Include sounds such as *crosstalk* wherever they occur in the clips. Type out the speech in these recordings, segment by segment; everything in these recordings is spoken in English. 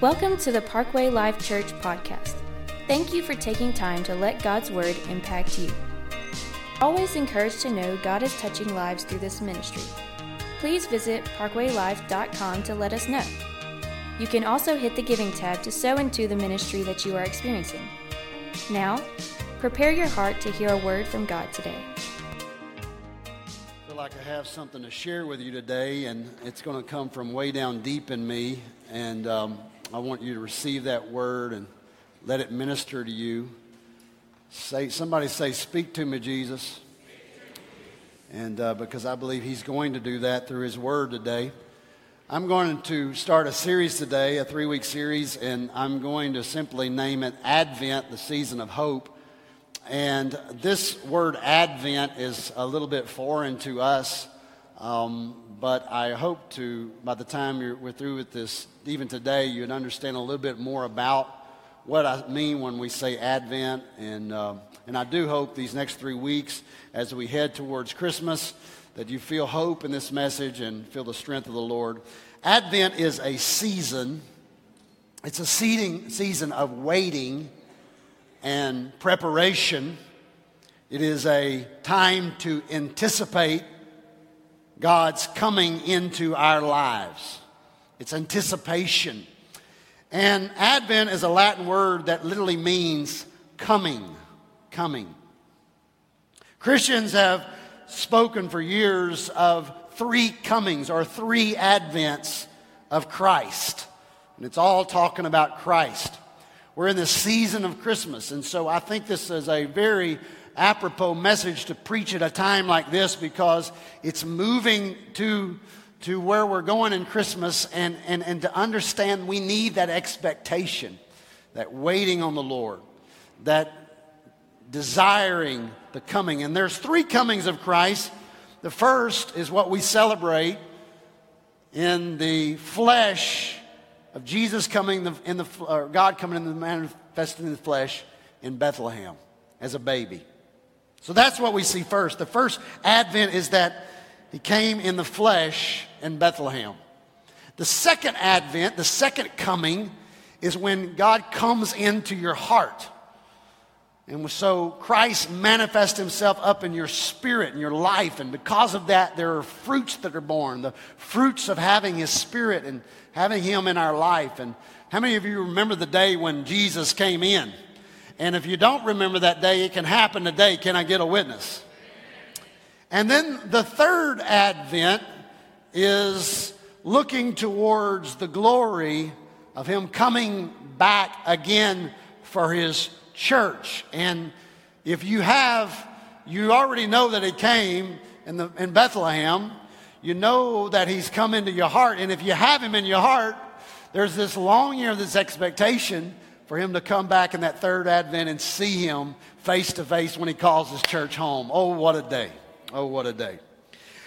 Welcome to the Parkway Life Church podcast. Thank you for taking time to let God's Word impact you. Always encouraged to know God is touching lives through this ministry. Please visit parkwaylife.com to let us know. You can also hit the giving tab to sow into the ministry that you are experiencing. Now, prepare your heart to hear a word from God today. I feel like I have something to share with you today, and it's going to come from way down deep in me. And um, I want you to receive that word and let it minister to you. Say, somebody say, "Speak to me, Jesus." And uh, because I believe He's going to do that through His Word today. I'm going to start a series today, a three week series, and I'm going to simply name it Advent, the season of hope. And this word Advent is a little bit foreign to us, um, but I hope to, by the time we're through with this, even today, you'd understand a little bit more about what I mean when we say Advent. And, uh, and I do hope these next three weeks, as we head towards Christmas, that you feel hope in this message and feel the strength of the Lord. Advent is a season, it's a seating, season of waiting and preparation. It is a time to anticipate God's coming into our lives. It's anticipation. And Advent is a Latin word that literally means coming, coming. Christians have spoken for years of three comings or three advents of Christ. And it's all talking about Christ. We're in the season of Christmas, and so I think this is a very apropos message to preach at a time like this because it's moving to, to where we're going in Christmas and, and, and to understand we need that expectation, that waiting on the Lord, that desiring the coming. And there's three comings of Christ. The first is what we celebrate in the flesh of Jesus coming in the God coming in the manifested in the flesh in Bethlehem as a baby. So that's what we see first. The first advent is that he came in the flesh in Bethlehem. The second advent, the second coming, is when God comes into your heart. And so Christ manifests himself up in your spirit and your life. And because of that, there are fruits that are born the fruits of having his spirit and having him in our life. And how many of you remember the day when Jesus came in? And if you don't remember that day, it can happen today. Can I get a witness? And then the third advent is looking towards the glory of him coming back again for his church. And if you have, you already know that he came in, the, in Bethlehem. You know that he's come into your heart. And if you have him in your heart, there's this longing this expectation for him to come back in that third advent and see him face to face when he calls his church home. Oh, what a day. Oh, what a day.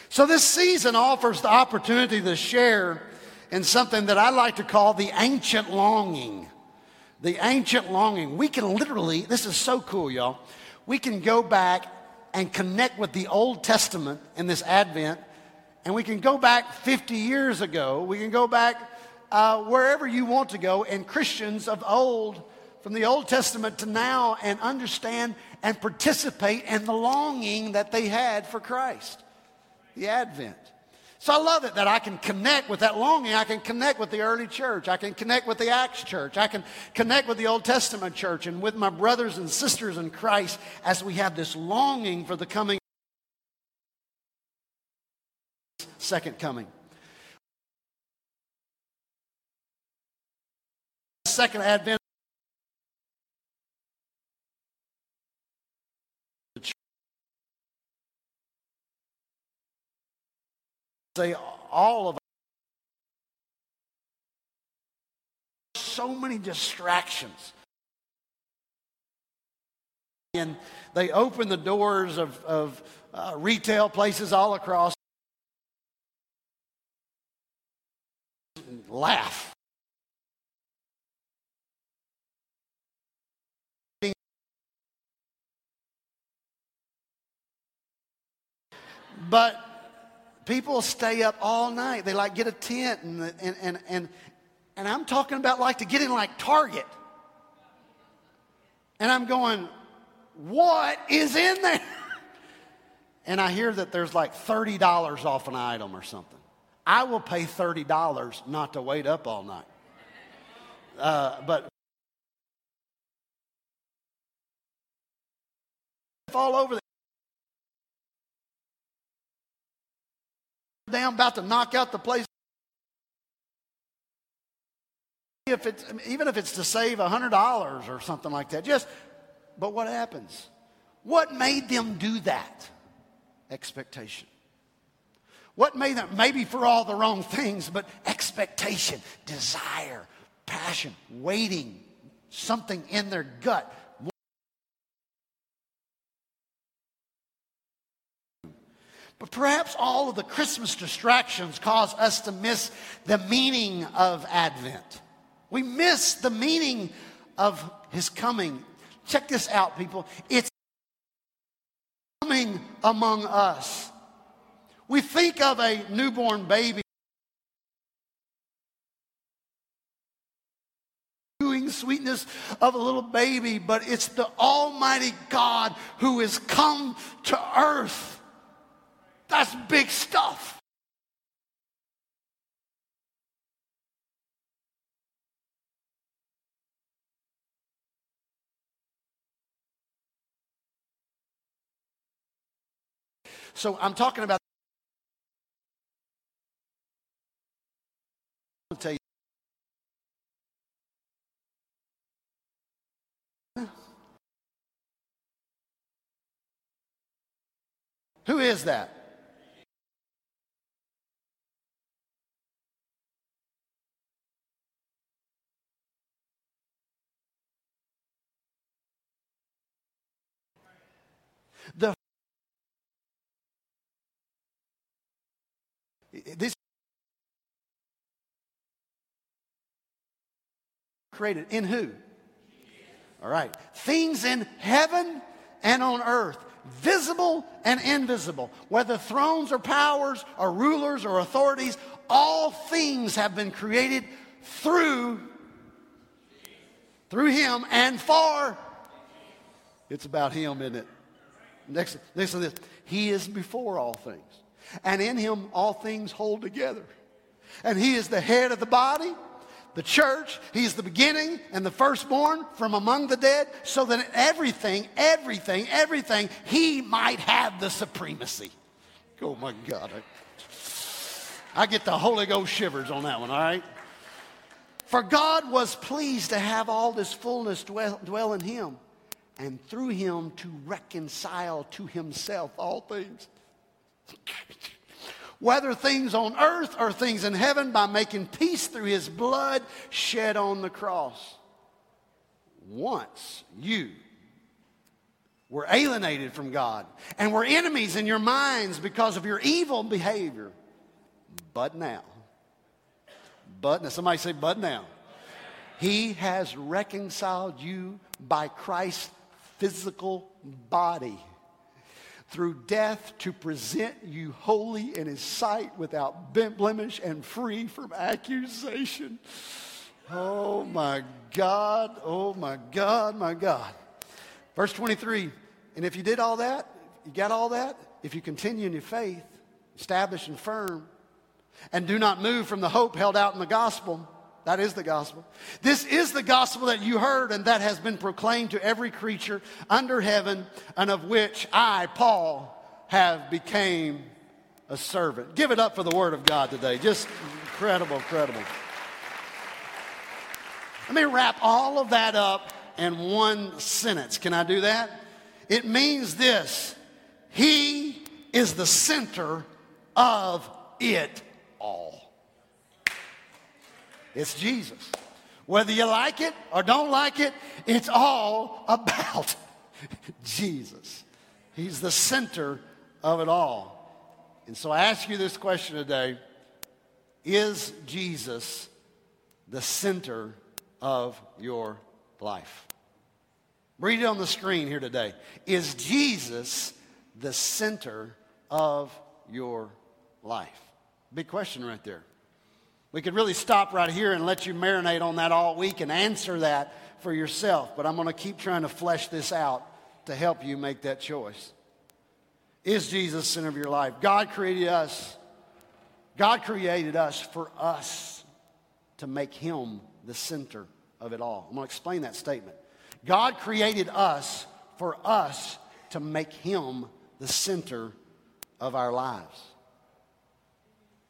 So this season offers the opportunity to share in something that I like to call the ancient longing the ancient longing. We can literally, this is so cool, y'all. We can go back and connect with the Old Testament in this Advent, and we can go back 50 years ago. We can go back uh, wherever you want to go, and Christians of old, from the Old Testament to now, and understand and participate in the longing that they had for Christ, the Advent. So I love it that I can connect with that longing. I can connect with the early church. I can connect with the Acts church. I can connect with the Old Testament church and with my brothers and sisters in Christ as we have this longing for the coming second coming. Second advent say all of us. So many distractions. And they open the doors of, of uh, retail places all across. Laugh. But people stay up all night. They like get a tent and, and, and, and And I'm talking about like to get in like Target. And I'm going, what is in there? *laughs* And I hear that there's like $30 off an item or something. I will pay $30 not to wait up all night. Uh, but all over the down about to knock out the place. If it's even if it's to save $100 or something like that just but what happens? What made them do that? Expectation. What made them maybe for all the wrong things but expectation desire passion waiting something in their gut But perhaps all of the Christmas distractions cause us to miss the meaning of Advent. We miss the meaning of His coming. Check this out, people. It's coming among us. We think of a newborn baby. sweetness of a little baby, but it's the Almighty God who has come to earth that's big stuff. So I'm talking about. I'll tell you. Who is that? The this created in who? All right. Things in heaven and on earth, visible and invisible, whether thrones or powers or rulers or authorities, all things have been created through through him and for it's about him, isn't it? Next, listen to this. He is before all things. And in him all things hold together. And he is the head of the body, the church. He's the beginning and the firstborn from among the dead, so that everything, everything, everything, he might have the supremacy. Oh my God. I, get the Holy Ghost shivers on that one, all right? For God was pleased to have all this fullness dwell, dwell in him and through him to reconcile to himself all things. Whether things on earth or things in heaven, by making peace through his blood shed on the cross. Once you were alienated from God and were enemies in your minds because of your evil behavior. But now, but now, somebody say, but now. He has reconciled you by Christ's physical body through death to present you holy in his sight without blemish and free from accusation. Oh my God, oh my God, my God. Verse 23 And if you did all that, you got all that, if you continue in your faith, established and firm, and do not move from the hope held out in the gospel, that is the gospel. This is the gospel that you heard and that has been proclaimed to every creature under heaven and of which I, Paul, have became a servant. Give it up for the word of God today. Just incredible, incredible. Let me wrap all of that up in one sentence. Can I do that? It means this He is the center of it all. It's Jesus. Whether you like it or don't like it, it's all about *laughs* Jesus. He's the center of it all. And so I ask you this question today Is Jesus the center of your life? Read it on the screen here today. Is Jesus the center of your life? Big question right there. We could really stop right here and let you marinate on that all week and answer that for yourself, but I'm going to keep trying to flesh this out to help you make that choice. Is Jesus center of your life? God created us. God created us for us to make him the center of it all. I'm going to explain that statement. God created us for us to make him the center of our lives.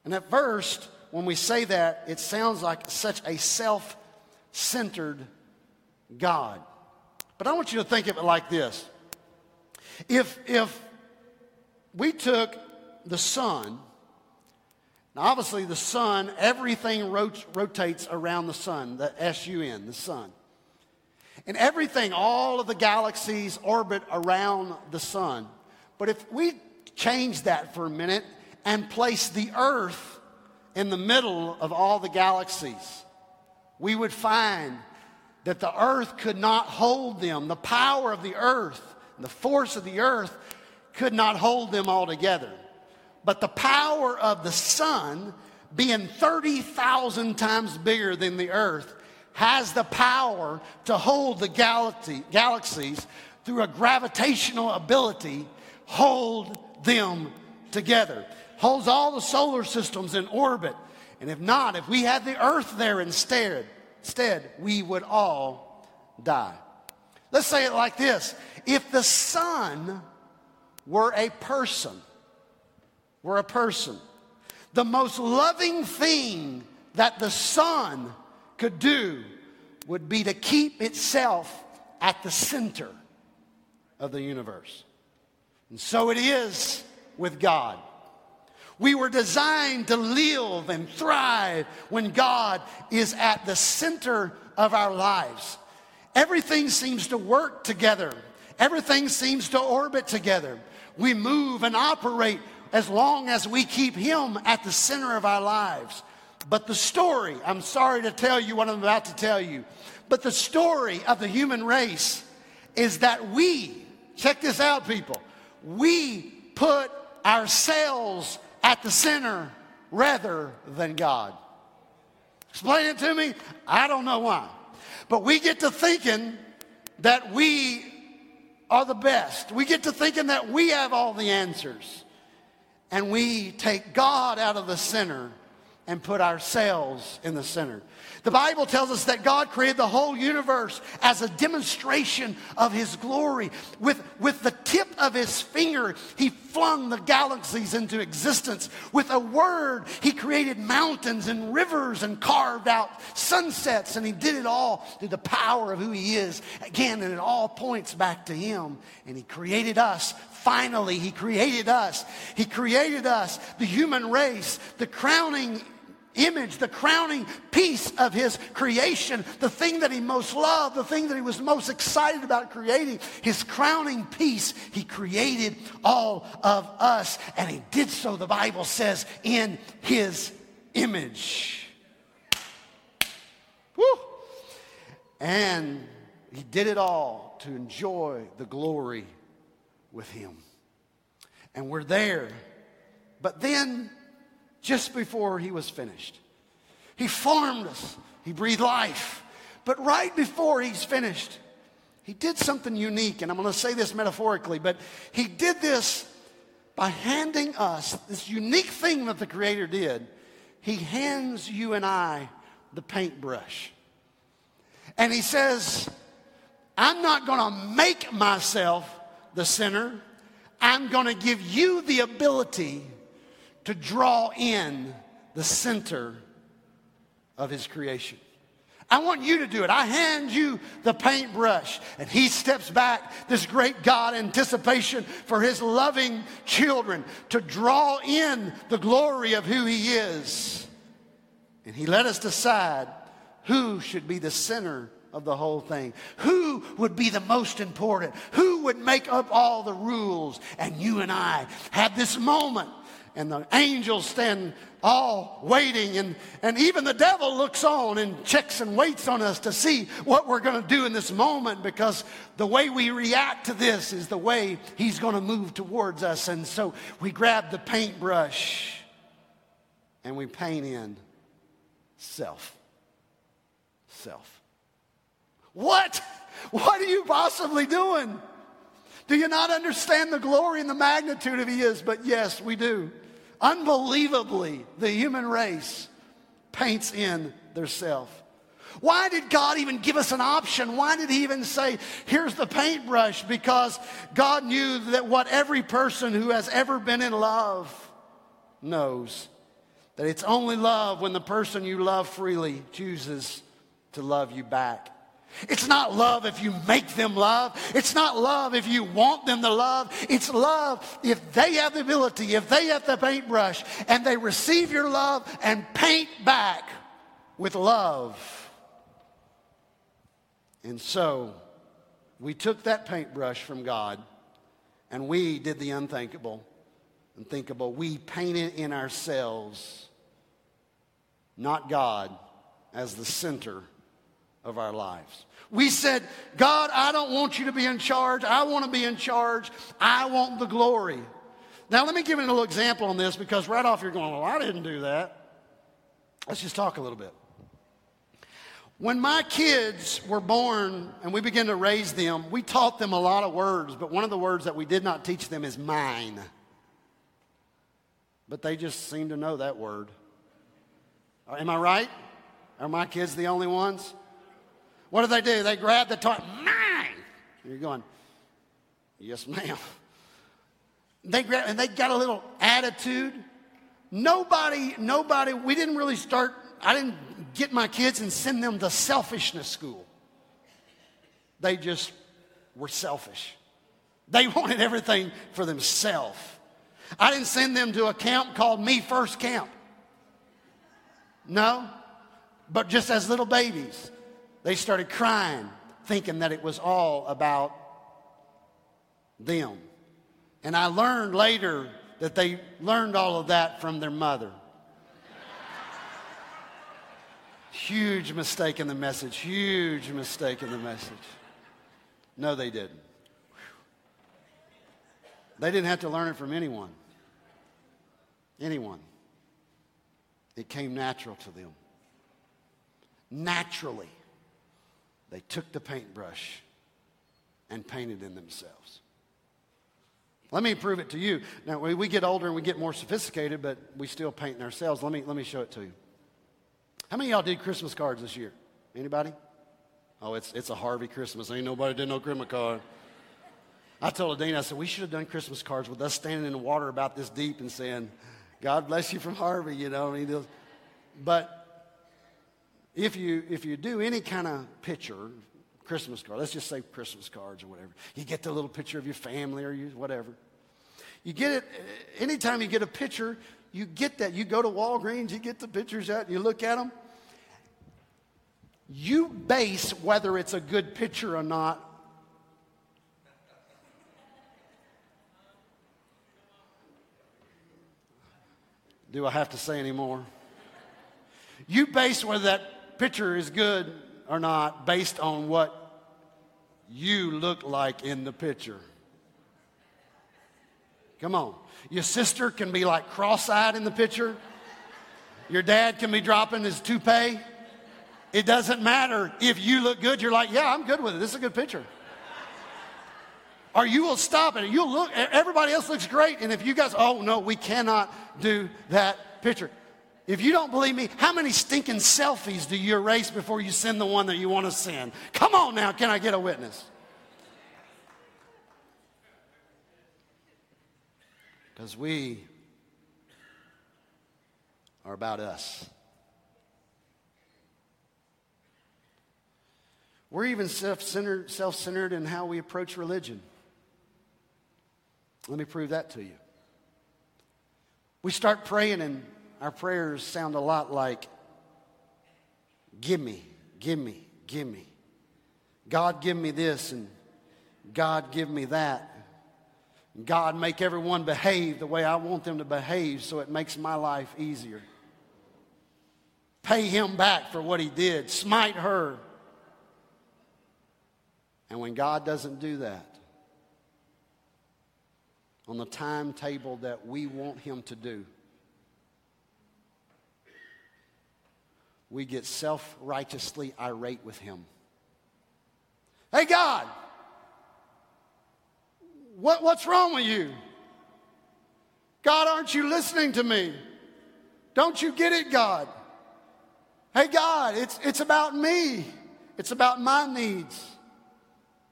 And at first, when we say that, it sounds like such a self centered God. But I want you to think of it like this if, if we took the sun, now obviously the sun, everything rot- rotates around the sun, the S U N, the sun. And everything, all of the galaxies orbit around the sun. But if we change that for a minute and place the earth in the middle of all the galaxies, we would find that the earth could not hold them. The power of the earth, the force of the earth, could not hold them all together. But the power of the sun, being 30,000 times bigger than the earth, has the power to hold the galaxy, galaxies through a gravitational ability, hold them together holds all the solar systems in orbit. And if not, if we had the earth there instead, instead, we would all die. Let's say it like this if the sun were a person, were a person, the most loving thing that the sun could do would be to keep itself at the center of the universe. And so it is with God. We were designed to live and thrive when God is at the center of our lives. Everything seems to work together, everything seems to orbit together. We move and operate as long as we keep Him at the center of our lives. But the story, I'm sorry to tell you what I'm about to tell you, but the story of the human race is that we, check this out, people, we put ourselves at the center rather than God. Explain it to me? I don't know why. But we get to thinking that we are the best. We get to thinking that we have all the answers. And we take God out of the center and put ourselves in the center. The Bible tells us that God created the whole universe as a demonstration of His glory. With, with the tip of His finger, He flung the galaxies into existence. With a word, He created mountains and rivers and carved out sunsets, and He did it all through the power of who He is. Again, and it all points back to Him. And He created us finally he created us he created us the human race the crowning image, the crowning piece of his creation, the thing that he most loved, the thing that he was most excited about creating, his crowning piece, he created all of us. And he did so, the Bible says, in his image. Woo! And he did it all to enjoy the glory with him. And we're there. But then just before he was finished. He formed us, he breathed life. But right before he's finished, he did something unique. And I'm going to say this metaphorically, but he did this by handing us this unique thing that the Creator did. He hands you and I the paintbrush. And he says, I'm not going to make myself the sinner. I'm going to give you the ability to draw in the center of his creation. I want you to do it. I hand you the paintbrush, and he steps back, this great God, anticipation for his loving children to draw in the glory of who he is. And he let us decide who should be the center of the whole thing. Who would be the most important? Who would make up all the rules? And you and I have this moment and the angels stand all waiting and, and even the devil looks on and checks and waits on us to see what we're going to do in this moment because the way we react to this is the way he's going to move towards us and so we grab the paintbrush and we paint in self. Self. What? What are you possibly doing? Do you not understand the glory and the magnitude of He is? But yes, we do. Unbelievably, the human race paints in their self. Why did God even give us an option? Why did He even say, here's the paintbrush? Because God knew that what every person who has ever been in love knows that it's only love when the person you love freely chooses to love you back. It's not love if you make them love. It's not love if you want them to love. It's love if they have the ability, if they have the paintbrush, and they receive your love and paint back with love. And so we took that paintbrush from God and we did the unthinkable, unthinkable. We painted in ourselves, not God, as the center of our lives. We said, God, I don't want you to be in charge. I want to be in charge. I want the glory. Now, let me give you a little example on this because right off you're going, well, I didn't do that. Let's just talk a little bit. When my kids were born and we began to raise them, we taught them a lot of words, but one of the words that we did not teach them is mine. But they just seem to know that word. Am I right? Are my kids the only ones? What do they do? They grab the toy, mine. You're going, yes, ma'am. They grab, and they got a little attitude. Nobody, nobody, we didn't really start, I didn't get my kids and send them to selfishness school. They just were selfish. They *laughs* wanted everything for themselves. I didn't send them to a camp called Me First Camp. No, but just as little babies. They started crying, thinking that it was all about them. And I learned later that they learned all of that from their mother. huge mistake in the message, huge mistake in the message. No, they didn't. They didn't have to learn it from anyone. Anyone. It came natural to them. Naturally. They took the paintbrush and painted in themselves. Let me prove it to you. Now, we get older and we get more sophisticated, but we still paint in ourselves. Let me, let me show it to you. How many of y'all did Christmas cards this year? Anybody? Oh, it's, it's a Harvey Christmas. Ain't nobody did no Christmas card. I told Dean, I said, we should have done Christmas cards with us standing in the water about this deep and saying, God bless you from Harvey, you know. But if you, if you do any kind of picture, Christmas card, let's just say Christmas cards or whatever, you get the little picture of your family or you, whatever. You get it, eh, anytime you get a picture, you get that. You go to Walgreens, you get the pictures out, you look at them. You base whether it's a good picture or not Do I have to say any more? You base whether that picture is good or not based on what you look like in the picture. Come on. Your sister can be like cross eyed in the picture. Your dad can be dropping his toupee. It doesn't matter if you look good, you're like, yeah, I'm good with it. This is a good picture. Or you will stop it. You'll look, everybody else looks great. And if you guys, oh no, we cannot do that picture. If you don't believe me, how many stinking selfies do you erase before you send the one that you want to send? Come on now, can I get a witness? Because we are about us. We're even self-centered, in how we approach religion. Let me prove that to you. We start praying and our prayers sound a lot like, Give me, give me, give me. God, give me this, and God, give me that. God, make everyone behave the way I want them to behave so it makes my life easier. Pay him back for what he did, smite her. And when God doesn't do that, on the timetable that we want him to do, we get self righteously irate with Him. Hey, God, what, what's wrong with you? God, aren't you listening to me? Don't you get it, God? Hey, God, it's, it's about me. It's about my needs.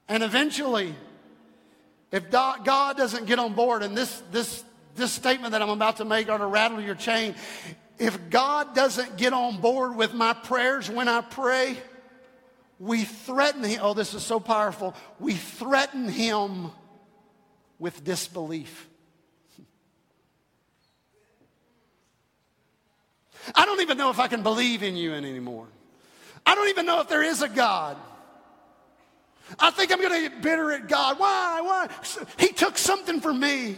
And eventually, if God doesn't get on board, and this, this, this statement that I'm about to make ought to rattle your chain, if God doesn't get on board with my prayers when I pray, we threaten him. Oh, this is so powerful. We threaten him with disbelief. *laughs* I don't even know if I can believe in you anymore. I don't even know if there is a God. I think I'm going to get bitter at God. Why? Why? He took something from me.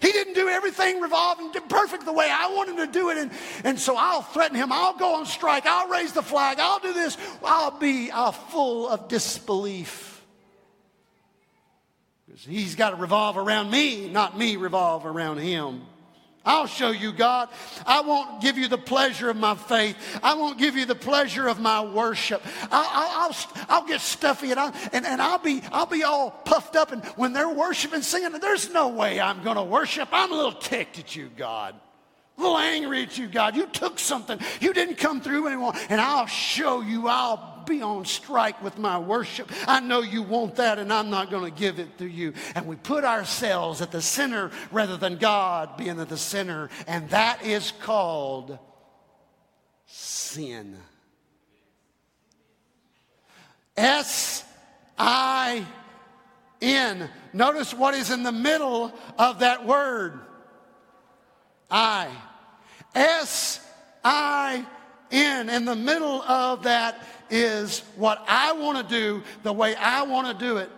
He didn't do everything revolving perfect the way I want him to do it. And, and so I'll threaten him. I'll go on strike. I'll raise the flag. I'll do this. I'll be uh, full of disbelief. Because he's got to revolve around me, not me revolve around him. I'll show you, God. I won't give you the pleasure of my faith. I won't give you the pleasure of my worship. I'll, I'll, I'll get stuffy and, I'll, and, and I'll, be, I'll be all puffed up. And when they're worshiping, singing, there's no way I'm going to worship. I'm a little ticked at you, God. A little angry at you, God. You took something. You didn't come through anymore. And I'll show you. I'll be on strike with my worship. I know you want that, and I'm not going to give it to you. And we put ourselves at the center rather than God being at the center, and that is called sin. S I N. Notice what is in the middle of that word. I. S I N. In In the middle of that is what I want to do the way I want to do it.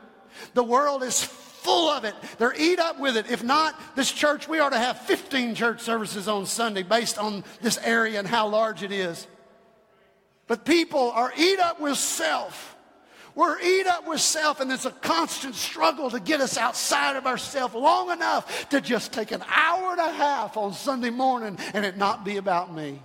The world is full of it. They're eat up with it. If not, this church, we ought to have 15 church services on Sunday based on this area and how large it is. But people are eat up with self. We're eat up with self, and it's a constant struggle to get us outside of ourselves long enough to just take an hour and a half on Sunday morning and it not be about me.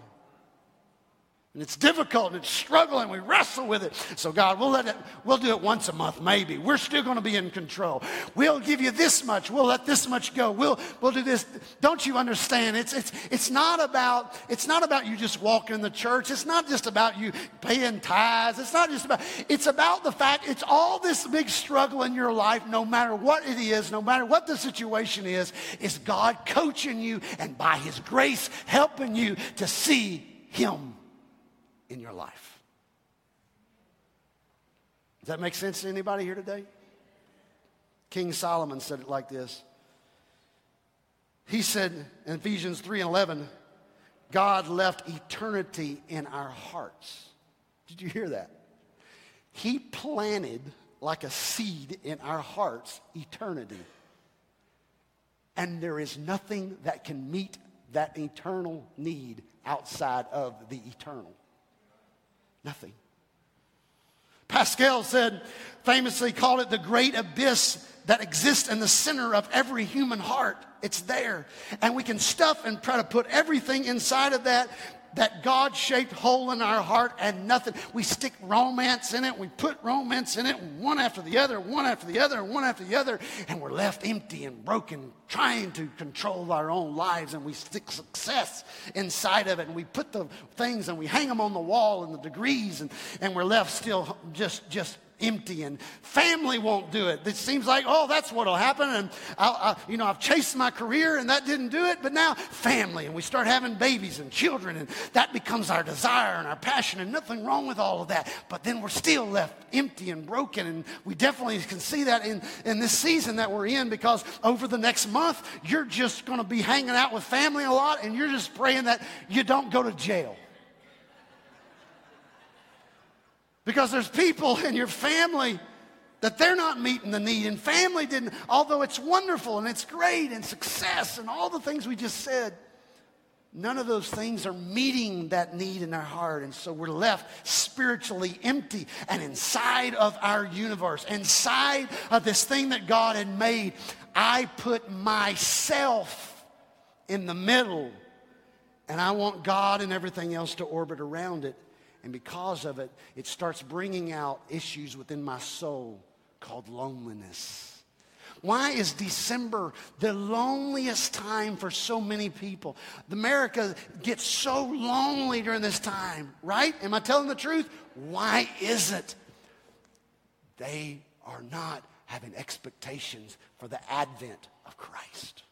And it's difficult and it's struggling. We wrestle with it. So, God, we'll let it, we'll do it once a month, maybe. We're still going to be in control. We'll give you this much. We'll let this much go. We'll, we'll do this. Don't you understand? It's, it's, it's, not about, it's not about you just walking in the church. It's not just about you paying tithes. It's not just about, it's about the fact it's all this big struggle in your life, no matter what it is, no matter what the situation is, is God coaching you and by His grace helping you to see Him in your life. Does that make sense to anybody here today? King Solomon said it like this. He said in Ephesians 3 and 11, God left eternity in our hearts. Did you hear that? He planted like a seed in our hearts eternity. And there is nothing that can meet that eternal need outside of the eternal. Nothing. Pascal said, famously called it the great abyss that exists in the center of every human heart. It's there. And we can stuff and try to put everything inside of that that God shaped hole in our heart and nothing. We stick romance in it. We put romance in it one after the other, one after the other, one after the other, and we're left empty and broken, trying to control our own lives. And we stick success inside of it. And we put the things and we hang them on the wall and the degrees, and, and we're left still just, just empty and family won't do it. It seems like, oh, that's what'll happen. And I'll, I, you know, I've chased my career and that didn't do it, but now family and we start having babies and children and that becomes our desire and our passion and nothing wrong with all of that. But then we're still left empty and broken and we definitely can see that in, in this season that we're in because over the next month, you're just going to be hanging out with family a lot and you're just praying that you don't go to jail. Because there's people in your family that they're not meeting the need, and family didn't, although it's wonderful and it's great and success and all the things we just said, none of those things are meeting that need in our heart. And so we're left spiritually empty and inside of our universe, inside of this thing that God had made. I put myself in the middle, and I want God and everything else to orbit around it. And because of it, it starts bringing out issues within my soul called loneliness. Why is December the loneliest time for so many people? America gets so lonely during this time, right? Am I telling the truth? Why is it? They are not having expectations for the advent of Christ.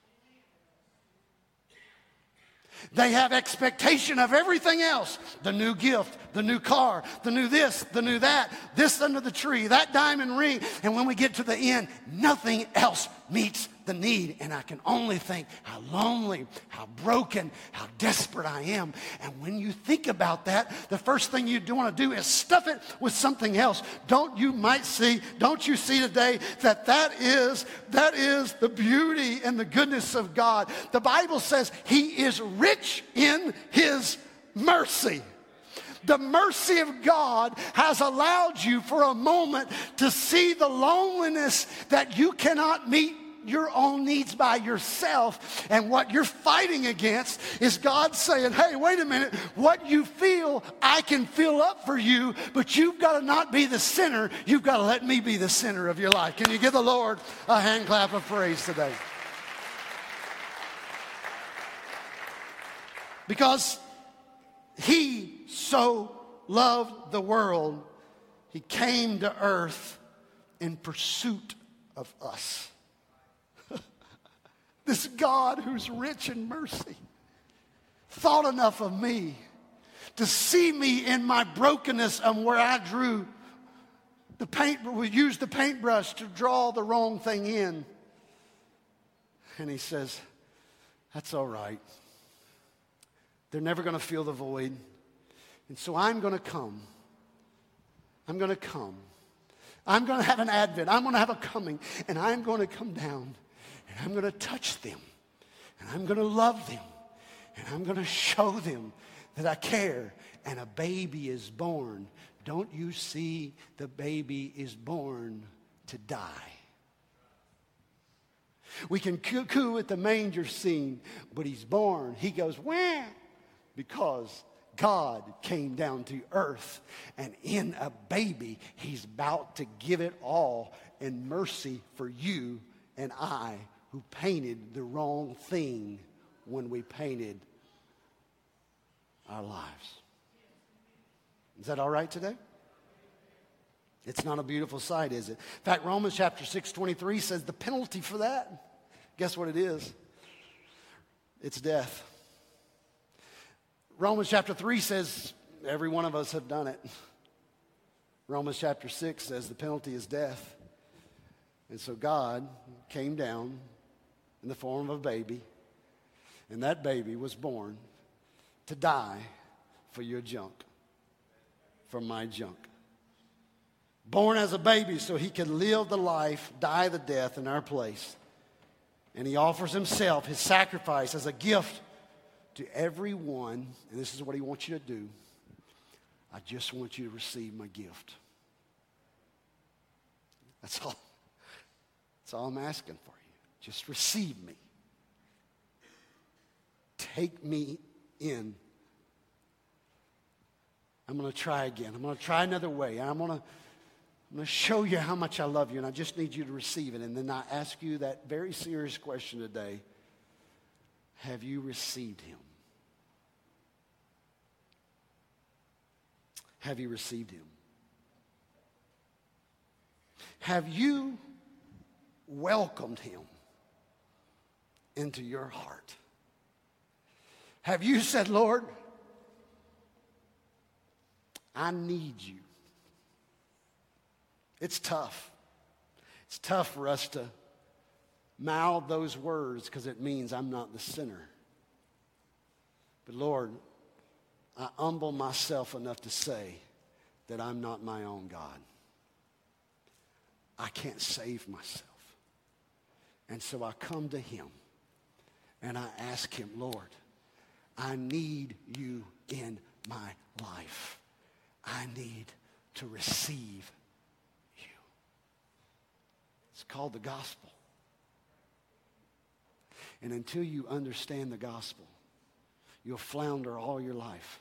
They have expectation of everything else the new gift, the new car, the new this, the new that, this under the tree, that diamond ring. And when we get to the end, nothing else meets the need. And I can only think how lonely, how broken, how desperate I am. And when you think about that, the first thing you want to do is stuff it with something else. Don't you might see, don't you see today that that is, that is the beauty and the goodness of God. The Bible says he is rich in his mercy the mercy of God has allowed you for a moment to see the loneliness that you cannot meet your own needs by yourself. And what you're fighting against is God saying, hey, wait a minute, what you feel, I can fill up for you, but you've got to not be the sinner. You've got to let me be the center of your life. Can you give the Lord a hand clap of praise today? Because he so loved the world, he came to earth in pursuit of us. This God who's rich in mercy thought enough of me to see me in my brokenness and where I drew the paint, we used the paintbrush to draw the wrong thing in. And he says, That's all right. They're never going to feel the void. And so I'm going to come. I'm going to come. I'm going to have an advent. I'm going to have a coming. And I'm going to come down. And I'm going to touch them. And I'm going to love them. And I'm going to show them that I care. And a baby is born. Don't you see the baby is born to die? We can coo at the manger scene, but he's born. He goes, where? because God came down to earth and in a baby, he's about to give it all in mercy for you and I who painted the wrong thing when we painted our lives. Is that all right today? It's not a beautiful sight, is it? In fact, Romans chapter 6, 23 says the penalty for that, guess what it is? It's death. Romans chapter 3 says every one of us have done it. Romans chapter 6 says the penalty is death. And so God came down in the form of a baby, and that baby was born to die for your junk, for my junk. Born as a baby so he could live the life, die the death in our place. And he offers himself, his sacrifice, as a gift to everyone, and this is what he wants you to do I just want you to receive my gift. That's all. That's all I'm asking for. Just receive me. Take me in. I'm going to try again. I'm going to try another way. I'm going to I'm going to show you how much I love you, and I just need you to receive it. And then I ask you that very serious question today Have you received him? Have you received him? Have you welcomed him into your heart? Have you said, Lord, I need you? It's tough. It's tough for us to mouth those words because it means I'm not the sinner. But Lord, I humble myself enough to say that I'm not my own God. I can't save myself. And so I come to him and I ask him, Lord, I need you in my life. I need to receive you. It's called the gospel. And until you understand the gospel, you'll flounder all your life.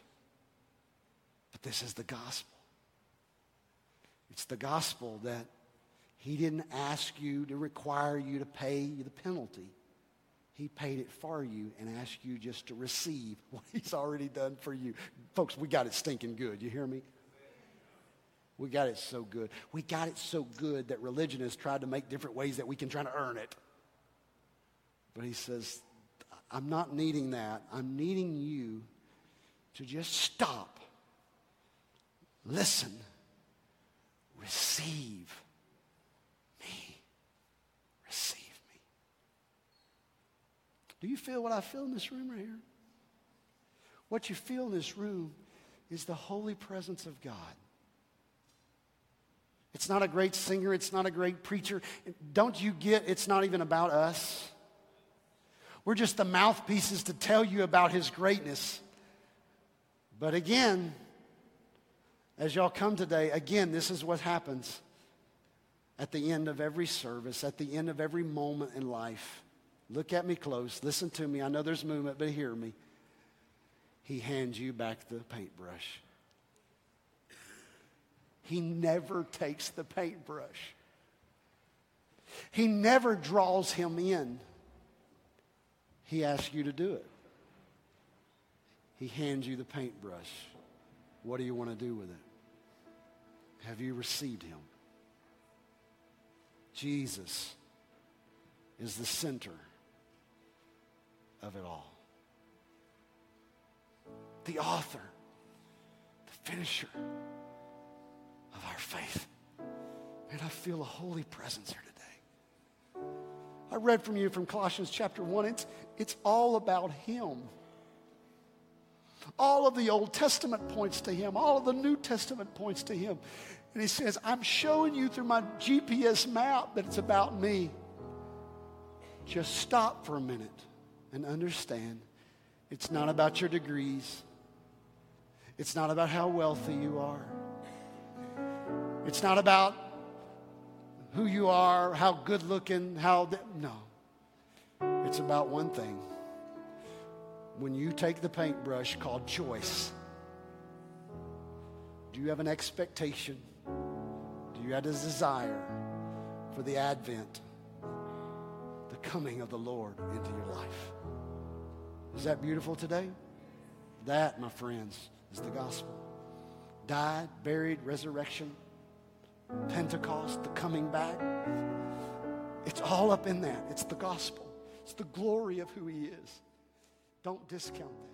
But this is the gospel. It's the gospel that he didn't ask you to require you to pay the penalty. He paid it for you and asked you just to receive *laughs* what he's already done for you. Folks, we got it stinking good. You hear me? We got it so good. We got it so good that religion has tried to make different ways that we can try to earn it. But he says, I'm not needing that. I'm needing you to just stop, listen, receive me. Receive me. Do you feel what I feel in this room right here? What you feel in this room is the holy presence of God. It's not a great singer, it's not a great preacher. Don't you get it's not even about us? We're just the mouthpieces to tell you about his greatness. But again, as y'all come today, again, this is what happens at the end of every service, at the end of every moment in life. Look at me close. Listen to me. I know there's movement, but hear me. He hands you back the paintbrush. He never takes the paintbrush. He never draws him in. He asks you to do it. He hands you the paintbrush. What do you want to do with it? Have you received him? Jesus is the center of it all. The author, the finisher of our faith. And I feel a holy presence here today. I read from you from Colossians chapter 1. It's, it's all about Him. All of the Old Testament points to Him, all of the New Testament points to Him. And He says, I'm showing you through my GPS map that it's about me. Just stop for a minute and understand it's not about your degrees, it's not about how wealthy you are. It's not about who you are, how good looking, how. No. It's about one thing. When you take the paintbrush called choice, do you have an expectation? Do you have a desire for the advent, coming of the Lord into your life? Is that beautiful today? That, my friends, is the gospel. Died, buried, resurrection Pentecost, the coming back. It's all up in that. It's the gospel, it's the glory of who He is. Don't discount that.